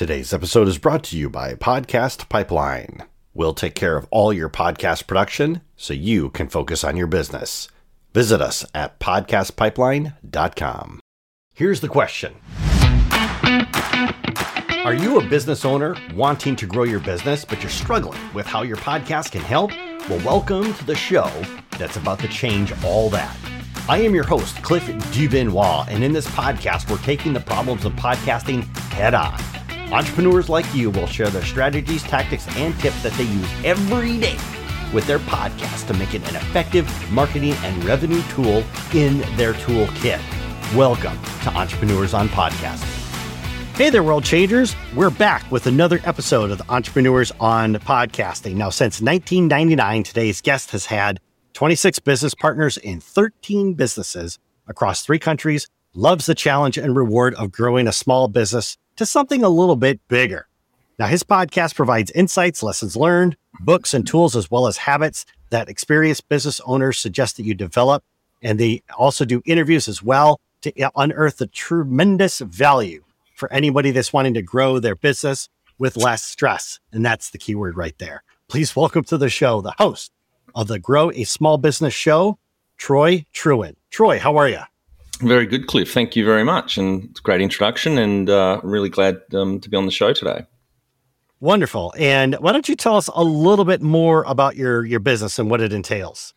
Today's episode is brought to you by Podcast Pipeline. We'll take care of all your podcast production so you can focus on your business. Visit us at podcastpipeline.com. Here's the question Are you a business owner wanting to grow your business, but you're struggling with how your podcast can help? Well, welcome to the show that's about to change all that. I am your host, Cliff Duvernois, and in this podcast, we're taking the problems of podcasting head on. Entrepreneurs like you will share their strategies, tactics, and tips that they use every day with their podcast to make it an effective marketing and revenue tool in their toolkit. Welcome to Entrepreneurs on Podcasting. Hey there, world changers. We're back with another episode of the Entrepreneurs on Podcasting. Now, since 1999, today's guest has had 26 business partners in 13 businesses across three countries, loves the challenge and reward of growing a small business to something a little bit bigger. Now, his podcast provides insights, lessons learned, books, and tools, as well as habits that experienced business owners suggest that you develop. And they also do interviews as well to unearth the tremendous value for anybody that's wanting to grow their business with less stress. And that's the keyword right there. Please welcome to the show the host of the Grow a Small Business Show, Troy Trewin. Troy, how are you? Very good, Cliff. Thank you very much. And it's a great introduction, and uh, really glad um, to be on the show today. Wonderful. And why don't you tell us a little bit more about your, your business and what it entails?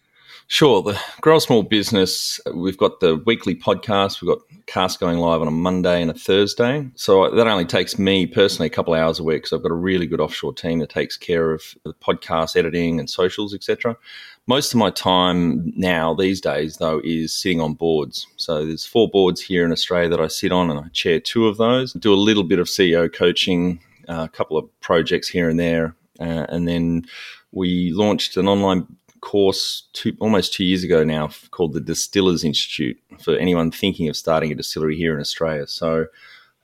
Sure. The Grow a Small Business, we've got the weekly podcast. We've got cast going live on a Monday and a Thursday. So that only takes me personally a couple of hours a week because I've got a really good offshore team that takes care of the podcast editing and socials, etc. Most of my time now these days, though, is sitting on boards. So there's four boards here in Australia that I sit on, and I chair two of those. Do a little bit of CEO coaching, uh, a couple of projects here and there, uh, and then we launched an online course two, almost two years ago now called the Distillers Institute for anyone thinking of starting a distillery here in Australia. So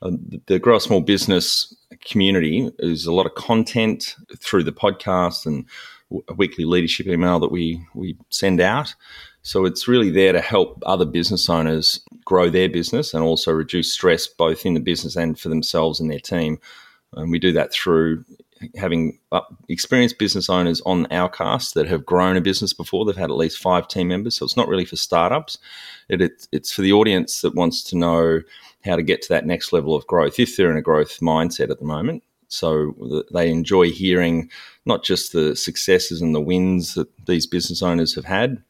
uh, the Grow a Small Business community is a lot of content through the podcast and a weekly leadership email that we we send out. So it's really there to help other business owners grow their business and also reduce stress both in the business and for themselves and their team. And we do that through having uh, experienced business owners on our cast that have grown a business before. They've had at least five team members. So it's not really for startups. It, it, it's for the audience that wants to know how to get to that next level of growth if they're in a growth mindset at the moment. So they enjoy hearing not just the successes and the wins that these business owners have had,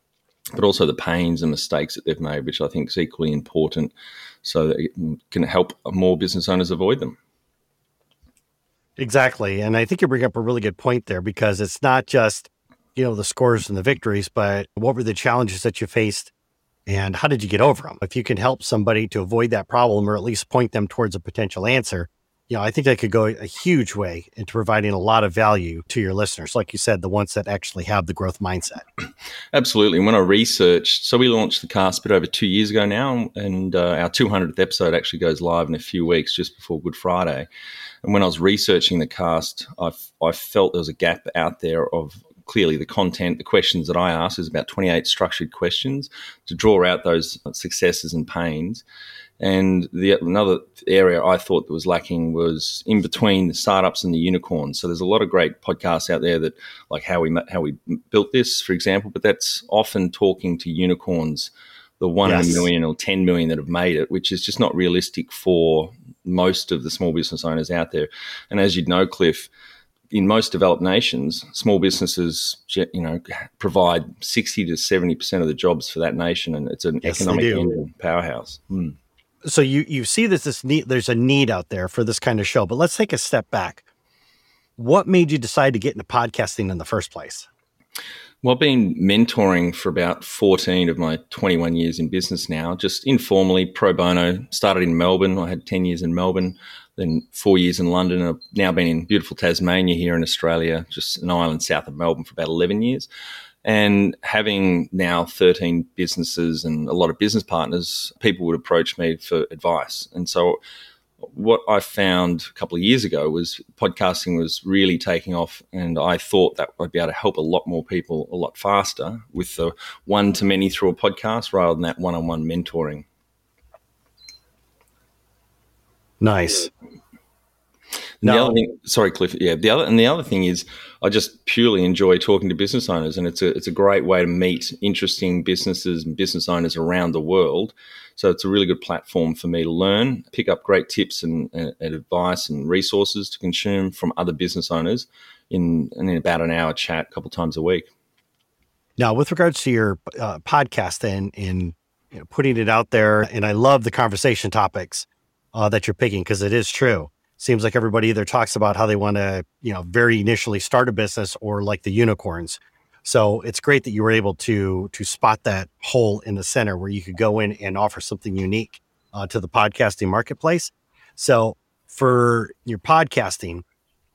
but also the pains and mistakes that they've made, which I think is equally important so that it can help more business owners avoid them. Exactly. And I think you bring up a really good point there because it's not just, you know, the scores and the victories, but what were the challenges that you faced and how did you get over them? If you can help somebody to avoid that problem or at least point them towards a potential answer, you know, I think that could go a huge way into providing a lot of value to your listeners. Like you said, the ones that actually have the growth mindset. Absolutely. And When I researched, so we launched the cast bit over two years ago now, and uh, our 200th episode actually goes live in a few weeks just before Good Friday. And when I was researching the cast, I, I felt there was a gap out there of clearly the content, the questions that I asked is about 28 structured questions to draw out those successes and pains. And the another area I thought that was lacking was in between the startups and the unicorns. So there's a lot of great podcasts out there that like how we how we built this, for example, but that's often talking to unicorns, the one yes. in a million or ten million that have made it, which is just not realistic for most of the small business owners out there. And as you'd know, Cliff, in most developed nations, small businesses, you know, provide sixty to seventy percent of the jobs for that nation, and it's an yes, economic engine powerhouse. Hmm. So you you see that this need there's a need out there for this kind of show but let's take a step back. What made you decide to get into podcasting in the first place? Well i've been mentoring for about 14 of my 21 years in business now just informally pro bono. Started in melbourne. I had 10 years in melbourne then four years in london i've now been in beautiful tasmania here in australia just an island south of melbourne for about 11 years and having now 13 businesses and a lot of business partners, people would approach me for advice. And so, what I found a couple of years ago was podcasting was really taking off, and I thought that I'd be able to help a lot more people a lot faster with the one to many through a podcast rather than that one on one mentoring. Nice. No. The other thing, sorry, Cliff. Yeah, the other and the other thing is, I just purely enjoy talking to business owners, and it's a it's a great way to meet interesting businesses and business owners around the world. So it's a really good platform for me to learn, pick up great tips and, and, and advice and resources to consume from other business owners in, in about an hour chat a couple times a week. Now, with regards to your uh, podcast and in you know, putting it out there, and I love the conversation topics uh, that you're picking because it is true. Seems like everybody either talks about how they want to, you know, very initially start a business or like the unicorns. So it's great that you were able to to spot that hole in the center where you could go in and offer something unique uh, to the podcasting marketplace. So for your podcasting,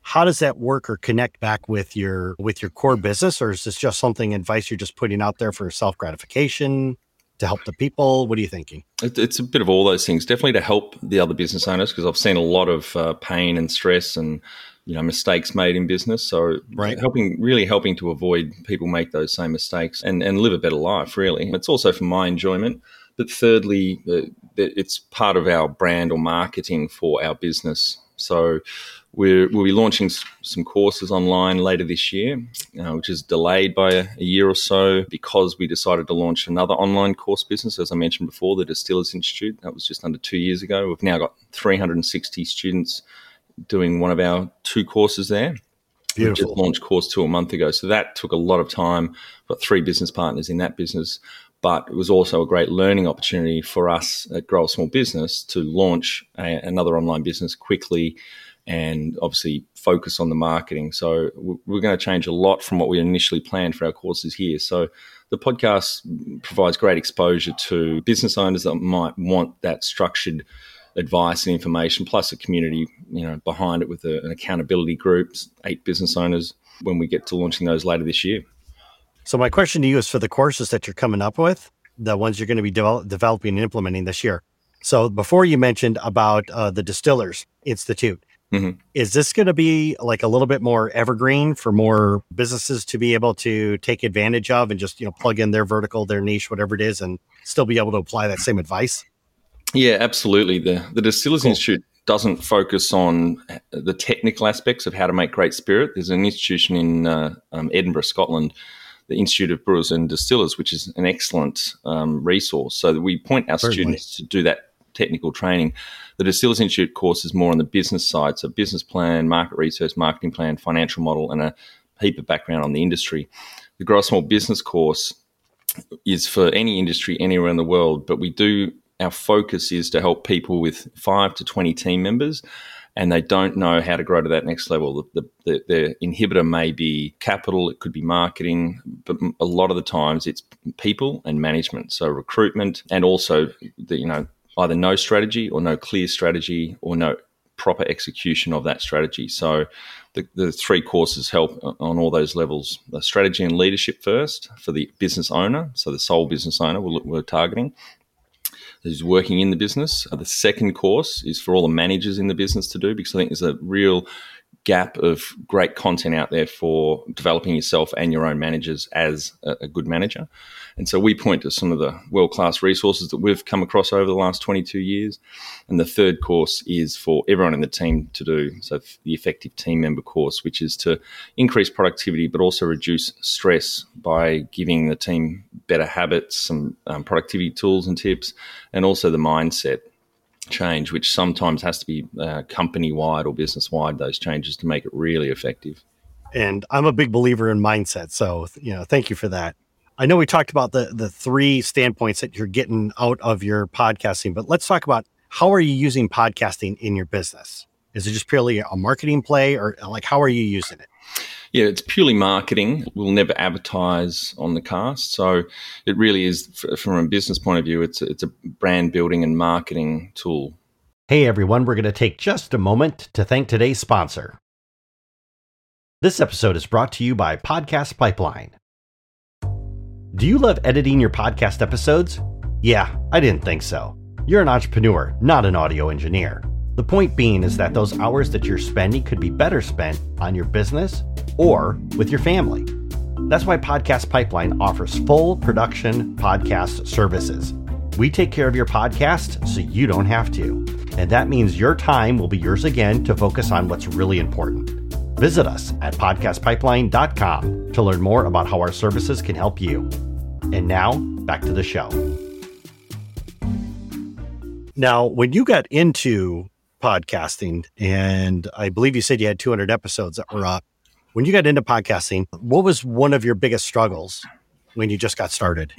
how does that work or connect back with your with your core business or is this just something advice you're just putting out there for self gratification to help the people? What are you thinking? It, it's a bit of all those things. Definitely to help the other business owners because i've seen a lot of uh, pain and stress and you know mistakes made in business. So right. helping really helping to avoid people make those same mistakes and and live a better life really. It's also for my enjoyment. But thirdly uh, it's part of our brand or marketing for our business. So we will be launching some courses online later this year, uh, which is delayed by a, a, year or so because we decided to launch another online course business, as I mentioned before, the Distillers Institute. That was just under two years ago. We've now got 360 students doing one of our two courses there. Beautiful. We just launched course two a month ago. So that took a lot of time. We've got three business partners in that business but it was also a great learning opportunity for us at Grow a Small Business to launch a, another online business quickly and obviously focus on the marketing. So we're going to change a lot from what we initially planned for our courses here. So the podcast provides great exposure to business owners that might want that structured advice and information, plus a community, you know, behind it with a, an accountability group, eight business owners. When we get to launching those later this year. So my question to you is for the courses that you're coming up with, the ones you're going to be de- developing and implementing this year. So before you mentioned about uh, the Distillers Institute, Mm-hmm. Is this going to be like a little bit more evergreen for more businesses to be able to take advantage of and just, you know, plug in their vertical, their niche, whatever it is, and still be able to apply that same advice? Yeah, absolutely. The the Distillers cool. Institute doesn't focus on the technical aspects of how to make great spirit. There's an institution in uh, um, Edinburgh, Scotland, the Institute of Brewers and Distillers, which is an excellent um, resource. So we point our Certainly. students to do that technical training. The Distillers Institute course is more on the business side, so business plan, market research, marketing plan, financial model, and a heap of background on the industry. The Grow Small Business course is for any industry anywhere in the world, but we do our focus is to help people with five to 20 team members and they don't know how to grow to that next level. The, the, the, inhibitor may be capital, it could be marketing, but a lot of the times it's people and management. So recruitment and also the, you know either no strategy or no clear strategy or no proper execution of that strategy. So the, the three courses help on all those levels. The strategy and leadership first for the business owner, so the sole business owner we're, we're targeting who's working in the business. The second course is for all the managers in the business to do because I think there's a real gap of great content out there for developing yourself and your own managers as a, a good manager. And so we point to some of the world class resources that we've come across over the last 22 years. And the third course is for everyone in the team to do. So the effective team member course, which is to increase productivity, but also reduce stress by giving the team better habits, some um, productivity tools and tips, and also the mindset change, which sometimes has to be uh, company wide or business wide, those changes to make it really effective. And I'm a big believer in mindset. So, you know, thank you for that. I know we talked about the the three standpoints that you're getting out of your podcasting, but let's talk about how are you using podcasting in your business? Is it just purely a marketing play or like how are you using it? Yeah, it's purely marketing. We'll never advertise on the cast. So it really is, from a business point of view, it's a, it's a brand building and marketing tool. Hey everyone, we're going to take just a moment to thank today's sponsor. This episode is brought to you by Podcast Pipeline. Do you love editing your podcast episodes? Yeah, I didn't think so. You're an entrepreneur, not an audio engineer. The point being is that those hours that you're spending could be better spent on your business or with your family. That's why Podcast Pipeline offers full production podcast services. We take care of your podcast so you don't have to. And that means your time will be yours again to focus on what's really important. Visit us at podcastpipeline.com to learn more about how our services can help you. And now, back to the show. Now, when you got into podcasting, and I believe you said you had 200 episodes that were up, when you got into podcasting, what was one of your biggest struggles when you just got started?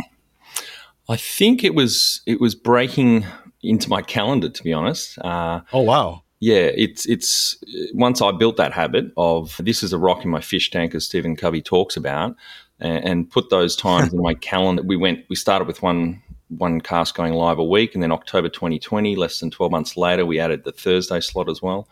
I think it was it was breaking into my calendar, to be honest. Uh, oh wow! Yeah, it's it's once I built that habit of this is a rock in my fish tank, as Stephen Covey talks about, and, and put those times in my calendar. We went, we started with one one cast going live a week, and then October 2020, less than 12 months later, we added the Thursday slot as well.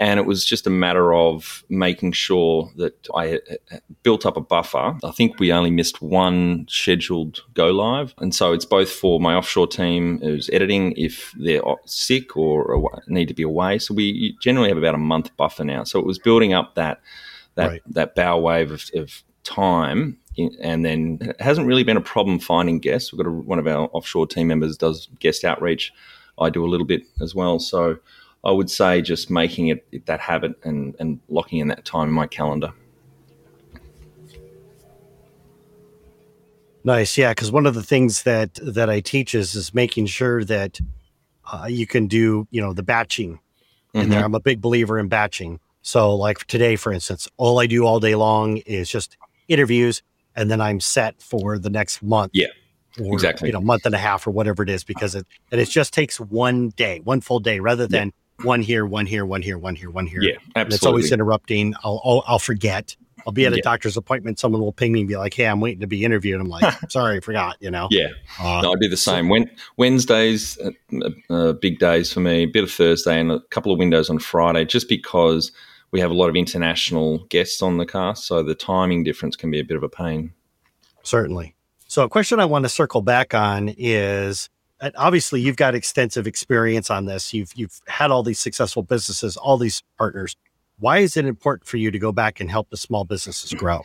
And it was just a matter of making sure that I uh, built up a buffer. I think we only missed one scheduled go live. And so it's both for my offshore team who's editing if they're sick or need to be away. So we generally have about a month buffer now. So it was building up that that right. that bow wave of, of time and then it hasn't really been a problem finding guests. We've got a, one of our offshore team members does guest outreach. I do a little bit as well. So I would say just making it that habit and, and locking in that time in my calendar. Nice, yeah. Because one of the things that that I teach is is making sure that uh, you can do you know the batching. Mm-hmm. And there, I'm a big believer in batching. So, like today, for instance, all I do all day long is just interviews, and then I'm set for the next month. Yeah, or, exactly. You know, month and a half or whatever it is, because it and it just takes one day, one full day, rather than one here, one here, one here, one here, one here. Yeah, absolutely. And it's always interrupting. I'll, I'll, I'll forget. I'll be at a yeah. doctor's appointment. Someone will ping me and be like, "Hey, I'm waiting to be interviewed." I'm like, "Sorry, I forgot." You know. Yeah. Uh, no, I do the same. When Wednesdays, uh, uh, big days for me. A bit of Thursday and a couple of windows on Friday, just because we have a lot of international guests on the cast, so the timing difference can be a bit of a pain. Certainly. So, a question I want to circle back on is obviously you've got extensive experience on this. You've you've had all these successful businesses, all these partners. Why is it important for you to go back and help the small businesses grow?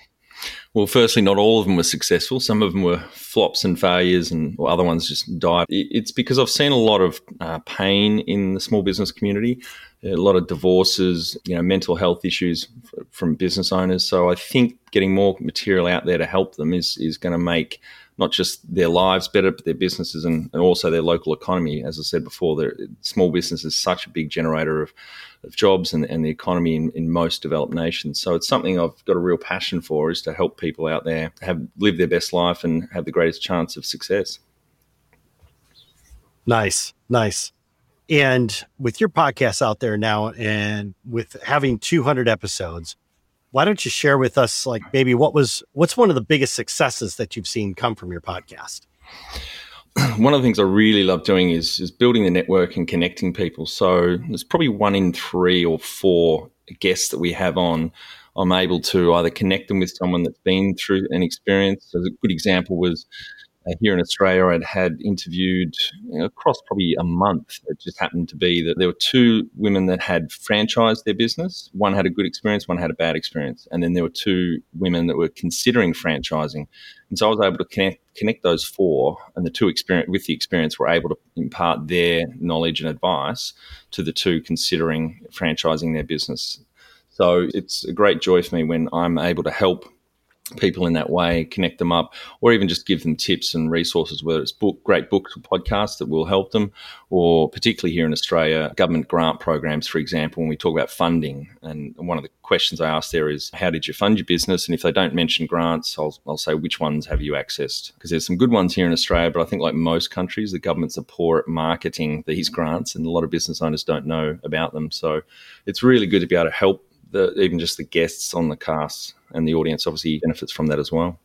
Well, firstly, not all of them were successful. Some of them were flops and failures, and other ones just died. It's because I've seen a lot of uh, pain in the small business community, a lot of divorces, you know, mental health issues from business owners. So I think getting more material out there to help them is is going to make not just their lives better, but their businesses and, and also their local economy. As I said before, small business is such a big generator of, of jobs and, and the economy in, in most developed nations. So it's something I've got a real passion for is to help people out there have live their best life and have the greatest chance of success. Nice, nice. And with your podcast out there now and with having 200 episodes, why don't you share with us like maybe what was what's one of the biggest successes that you've seen come from your podcast one of the things I really love doing is is building the network and connecting people. So there's probably one in three or four guests that we have on. I'm able to either connect them with someone that's been through an experience. So a good example was Uh, here in Australia, I'd had interviewed you know, across probably a month. It just happened to be that there were two women that had franchised their business. One had a good experience, one had a bad experience. And then there were two women that were considering franchising. And so I was able to connect, connect those four, and the two experience with the experience were able to impart their knowledge and advice to the two considering franchising their business. So it's a great joy for me when I'm able to help people in that way, connect them up, or even just give them tips and resources, whether it's book, great books or podcasts that will help them, or particularly here in Australia, government grant programs, for example, when we talk about funding. And one of the questions I ask there is, how did you fund your business? And if they don't mention grants, I'll, I'll say, which ones have you accessed? Because there's some good ones here in Australia, but I think like most countries, the governments are poor at marketing these grants, and a lot of business owners don't know about them. So it's really good to be able to help the, even just the guests on the cast and the audience obviously benefits from that as well.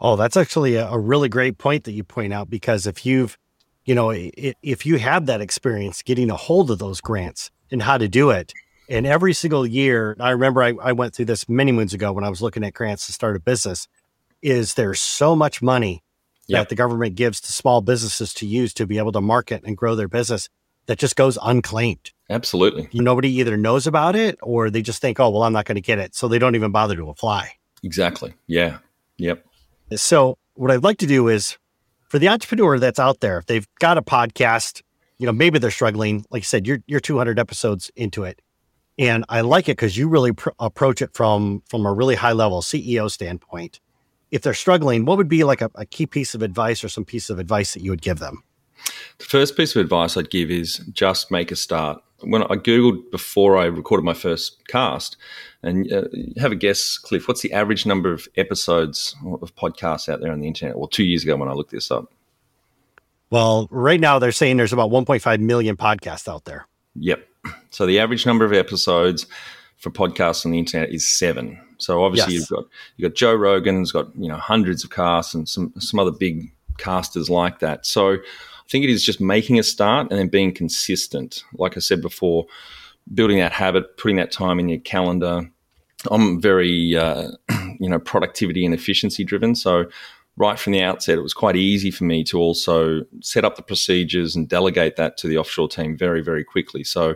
Oh, that's actually a, a really great point that you point out because if you've, you know, if you have that experience getting a hold of those grants and how to do it, and every single year, I remember I, I went through this many moons ago when I was looking at grants to start a business. Is there's so much money yep. that the government gives to small businesses to use to be able to market and grow their business that just goes unclaimed. Absolutely. Nobody either knows about it or they just think, oh, well, I'm not going to get it. So they don't even bother to apply. Exactly. Yeah. Yep. So, what I'd like to do is for the entrepreneur that's out there, if they've got a podcast you know, maybe they're struggling. Like you said, you're you're 200 episodes into it, and I like it because you really pr- approach it from from a really high level CEO standpoint. If they're struggling, what would be like a, a key piece of advice or some piece of advice that you would give them? The first piece of advice I'd give is just make a start. When I googled before I recorded my first cast, and uh, have a guess, Cliff, what's the average number of episodes of podcasts out there on the internet? Well, two years ago when I looked this up. Well, right now they're saying there's about 1.5 million podcasts out there. Yep. So the average number of episodes for podcasts on the internet is seven. So obviously yes. you've got you've got Joe Rogan's got you know hundreds of casts and some some other big casters like that. So I think it is just making a start and then being consistent. Like I said before, building that habit, putting that time in your calendar. I'm very uh, you know productivity and efficiency driven, so right from the outset, it was quite easy for me to also set up the procedures and delegate that to the offshore team very, very quickly. So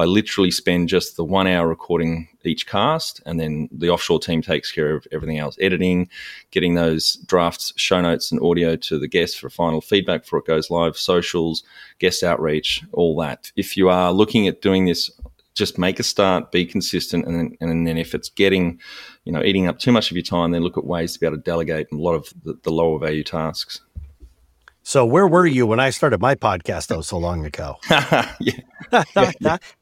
I literally spend just the one hour recording each cast, and then the offshore team takes care of everything else editing, getting those drafts, show notes, and audio to the guests for final feedback before it goes live, socials, guest outreach, all that. If you are looking at doing this just make a start, be consistent, and then, and then if it's getting, you know, eating up too much of your time, then look at ways to be able to delegate a lot of the, the lower value tasks. So where were you when I started my podcast though so long ago?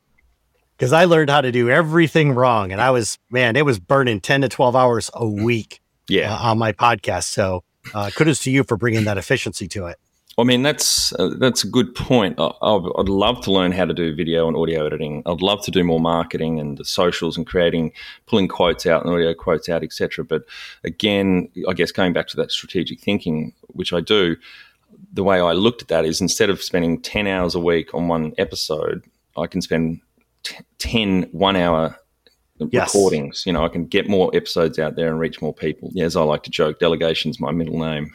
Because I learned how to do everything wrong, and I was man, it was burning ten to twelve hours a week. Yeah, uh, on my podcast. So uh, kudos to you for bringing that efficiency to it. I mean, that's uh, that's a good point. I, would love to learn how to do video and audio editing. I'd love to do more marketing and the socials and creating, pulling quotes out and audio quotes out, etc. But again, I guess going back to that strategic thinking, which I do, the way I looked at that is instead of spending ten hours a week on one episode, I can spend t- 10 one hour yes. recordings. You know, I can get more episodes out there and reach more people. Yeah, as I like to joke, delegation's my middle name.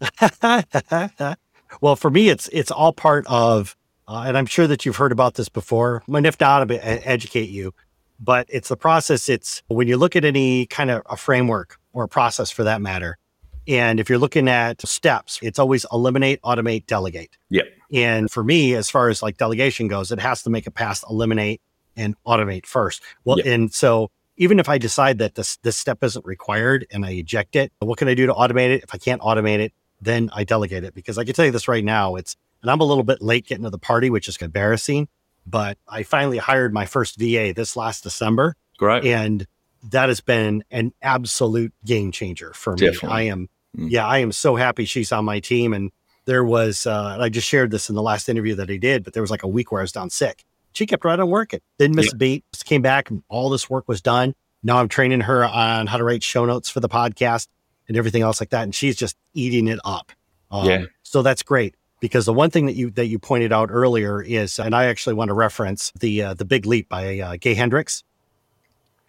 well, for me, it's it's all part of, uh, and I'm sure that you've heard about this before. And if not, I'll educate you. But it's the process. It's when you look at any kind of a framework or a process for that matter. And if you're looking at steps, it's always eliminate, automate, delegate. Yeah. And for me, as far as like delegation goes, it has to make it past eliminate and automate first. Well, yep. and so even if I decide that this this step isn't required and I eject it, what can I do to automate it? If I can't automate it, then I delegate it because I can tell you this right now. It's, and I'm a little bit late getting to the party, which is embarrassing, but I finally hired my first VA this last December. Great. And that has been an absolute game changer for me. Definitely. I am. Yeah, I am so happy she's on my team. And there was, uh, I just shared this in the last interview that I did, but there was like a week where I was down sick. She kept right on working, didn't miss yeah. a beat, came back, and all this work was done. Now I'm training her on how to write show notes for the podcast and everything else like that. And she's just eating it up. Um, yeah. So that's great because the one thing that you that you pointed out earlier is, and I actually want to reference the uh, the Big Leap by uh, Gay Hendricks,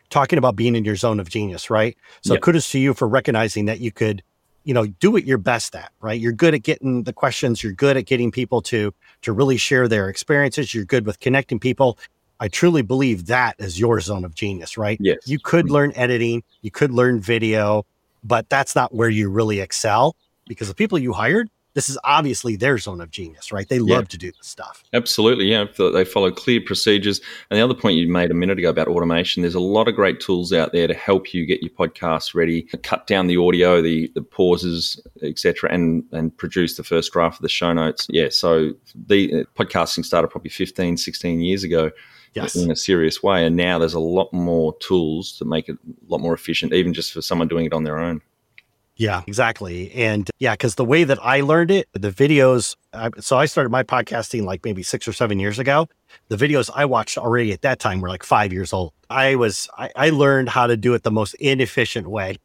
talking about being in your zone of genius, right? So yep. kudos to you for recognizing that you could, you know, do what you're best at, right? You're good at getting the questions. You're good at getting people to to really share their experiences. You're good with connecting people. I truly believe that is your zone of genius, right? Yes. You could mm-hmm. learn editing. You could learn video but that's not where you really excel because the people you hired, this is obviously their zone of genius, right? They love yeah. to do this stuff. Absolutely. Yeah. They follow clear procedures. And the other point you made a minute ago about automation, there's a lot of great tools out there to help you get your podcast ready, cut down the audio, the, the pauses, etc., and, and produce the first draft of the show notes. Yeah. So the uh, podcasting started probably 15, 16 years ago. Yes. in a serious way. And now there's a lot more tools to make it a lot more efficient, even just for someone doing it on their own. Yeah, exactly. And yeah, because the way that I learned it, the videos, I, so I started my podcasting like maybe six or seven years ago. The videos I watched already at that time were like five years old. I was, I, I learned how to do it the most inefficient way.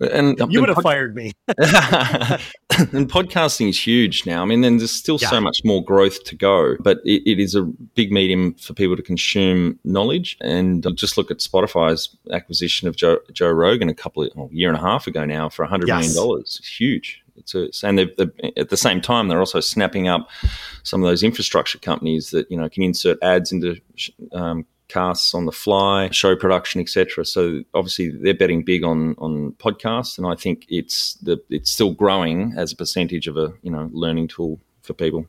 And you would have pod- fired me. and podcasting is huge now. I mean, then there's still yeah. so much more growth to go, but it, it is a big medium for people to consume knowledge. And just look at Spotify's acquisition of Joe, Joe Rogan a couple of well, year and a half ago now for a hundred yes. million dollars. It's huge. It's a, and they're, they're, at the same time, they're also snapping up some of those infrastructure companies that you know can insert ads into um, casts on the fly, show production, etc. So obviously they're betting big on on podcasts, and I think it's the it's still growing as a percentage of a you know learning tool for people.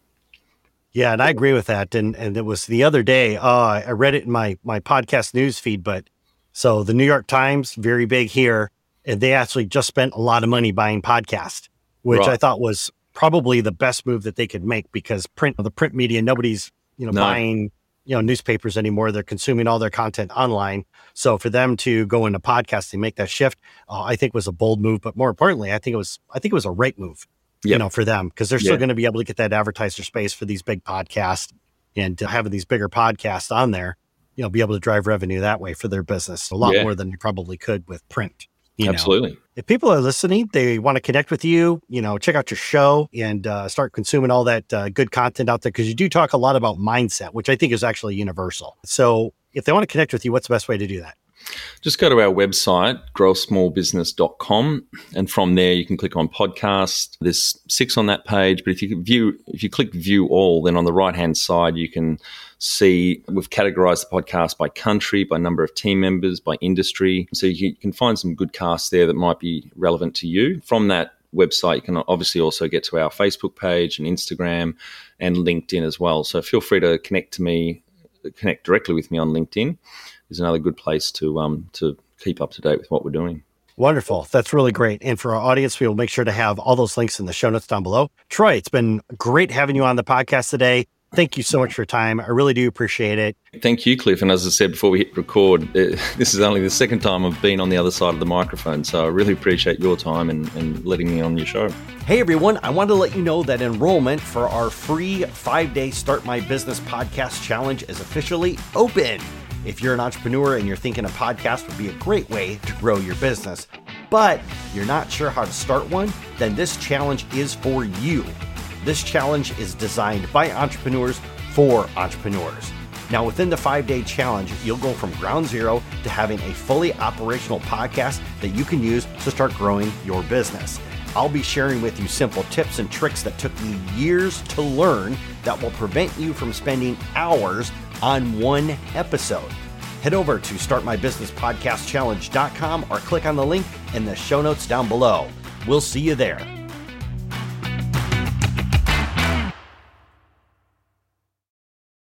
Yeah, and I agree with that. And and it was the other day. Uh, I read it in my my podcast news feed. But so the New York Times, very big here, and they actually just spent a lot of money buying podcast, which Right. I thought was probably the best move that they could make because print the print media nobody's you know No. buying you know newspapers anymore. They're consuming all their content online. So for them to go into podcasting, make that shift, uh, I think was a bold move. But more importantly, I think it was I think it was a right move you know, for them because they're still Yeah. going to be able to get that advertiser space for these big podcasts and uh, having these bigger podcasts on there, you know, be able to drive revenue that way for their business a lot Yeah. more than you probably could with print. You know, Absolutely. if people are listening, they want to connect with you, you know, check out your show and uh, start consuming all that uh, good content out there because you do talk a lot about mindset, which I think is actually universal. So if they want to connect with you, what's the best way to do that? Just go to our website, growsmallbusiness.com, and from there you can click on podcast. There's six on that page, but if you view if you click view all, then on the right hand side you can see we've categorized the podcast by country, by number of team members, by industry. So you can find some good casts there that might be relevant to you. From that website, you can obviously also get to our Facebook page and Instagram and LinkedIn as well. So feel free to connect to me, connect directly with me on LinkedIn is another good place to um to keep up to date with what we're doing. Wonderful. That's really great. And for our audience, we will make sure to have all those links in the show notes down below. Troy, it's been great having you on the podcast today. Thank you so much for your time. I really do appreciate it. Thank you, Cliff. And as I said before we hit record, uh, this is only the second time I've been on the other side of the microphone. So I really appreciate your time and, and letting me on your show. Hey everyone, I wanted to let you know that enrollment for our free five day Start My Business podcast challenge is officially open. If you're an entrepreneur and you're thinking a podcast would be a great way to grow your business, but you're not sure how to start one, then this challenge is for you. This challenge is designed by entrepreneurs for entrepreneurs. Now, within the five day challenge, you'll go from ground zero to having a fully operational podcast that you can use to start growing your business. I'll be sharing with you simple tips and tricks that took me years to learn that will prevent you from spending hours on one episode. Head over to startmybusinesspodcastchallenge.com or click on the link in the show notes down below. We'll see you there.